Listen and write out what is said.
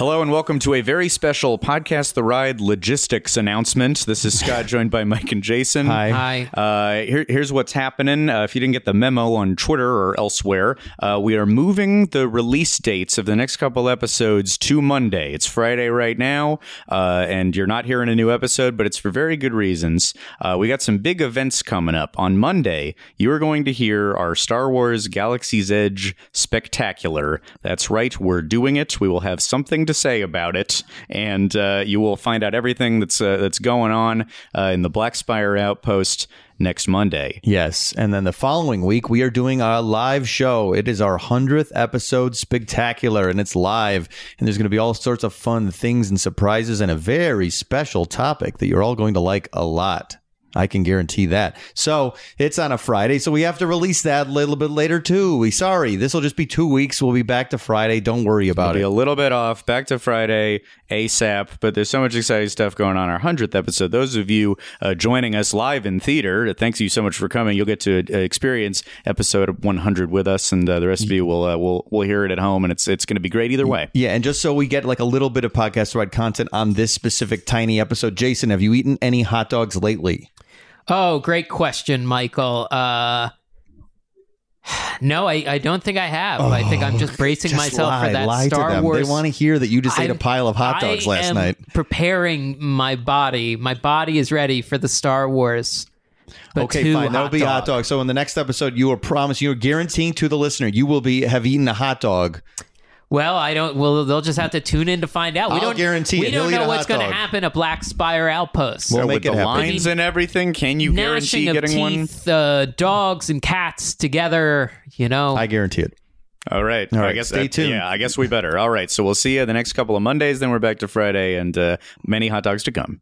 Hello and welcome to a very special podcast the ride logistics announcement. This is Scott joined by Mike and Jason. Hi. Hi. Uh, here, here's what's happening. Uh, if you didn't get the memo on Twitter or elsewhere, uh, we are moving the release dates of the next couple episodes to Monday. It's Friday right now, uh, and you're not hearing a new episode, but it's for very good reasons. Uh, we got some big events coming up. On Monday, you are going to hear our Star Wars Galaxy's Edge spectacular. That's right, we're doing it. We will have something to say about it, and uh, you will find out everything that's uh, that's going on uh, in the Black Spire Outpost next Monday. Yes. And then the following week, we are doing a live show. It is our 100th episode spectacular, and it's live. And there's going to be all sorts of fun things and surprises and a very special topic that you're all going to like a lot. I can guarantee that. So it's on a Friday, so we have to release that a little bit later too. We sorry, this will just be two weeks. We'll be back to Friday. Don't worry about Be it. a little bit off, back to Friday ASAP, but there's so much exciting stuff going on. Our 100th episode. Those of you uh, joining us live in theater, thanks you so much for coming. You'll get to uh, experience episode 100 with us, and uh, the rest of you will uh, will will hear it at home, and it's it's going to be great either way. Yeah, and just so we get like a little bit of podcast ride content on this specific tiny episode, Jason, have you eaten any hot dogs lately? Oh, great question, Michael. Uh, no, I, I don't think I have. I think I'm just bracing Oh, Just myself lie, for that lie Star to them. Wars. They want to hear that you just ate a I'm- pile of hot dogs I last am night. Preparing my body. My body is ready for the Star Wars. Okay, fine. That'll be hot dog. So in the next episode, you are promised, you are guaranteeing to the listener, you will be have eaten a hot dog. Well, I don't. Well, they'll just have to tune in to find out. We I'll don't guarantee We it. Don't eat know what's going to happen at Black Spire Outpost. We'll with make the it happen. lines and everything, can you Gnashing guarantee of getting one? uh, dogs and cats together. You know. I guarantee it. All right. All I guess stay that- tuned. Yeah, I guess we better. All right. So we'll see you the next couple of Mondays. Then we're back to Friday and uh, many hot dogs to come.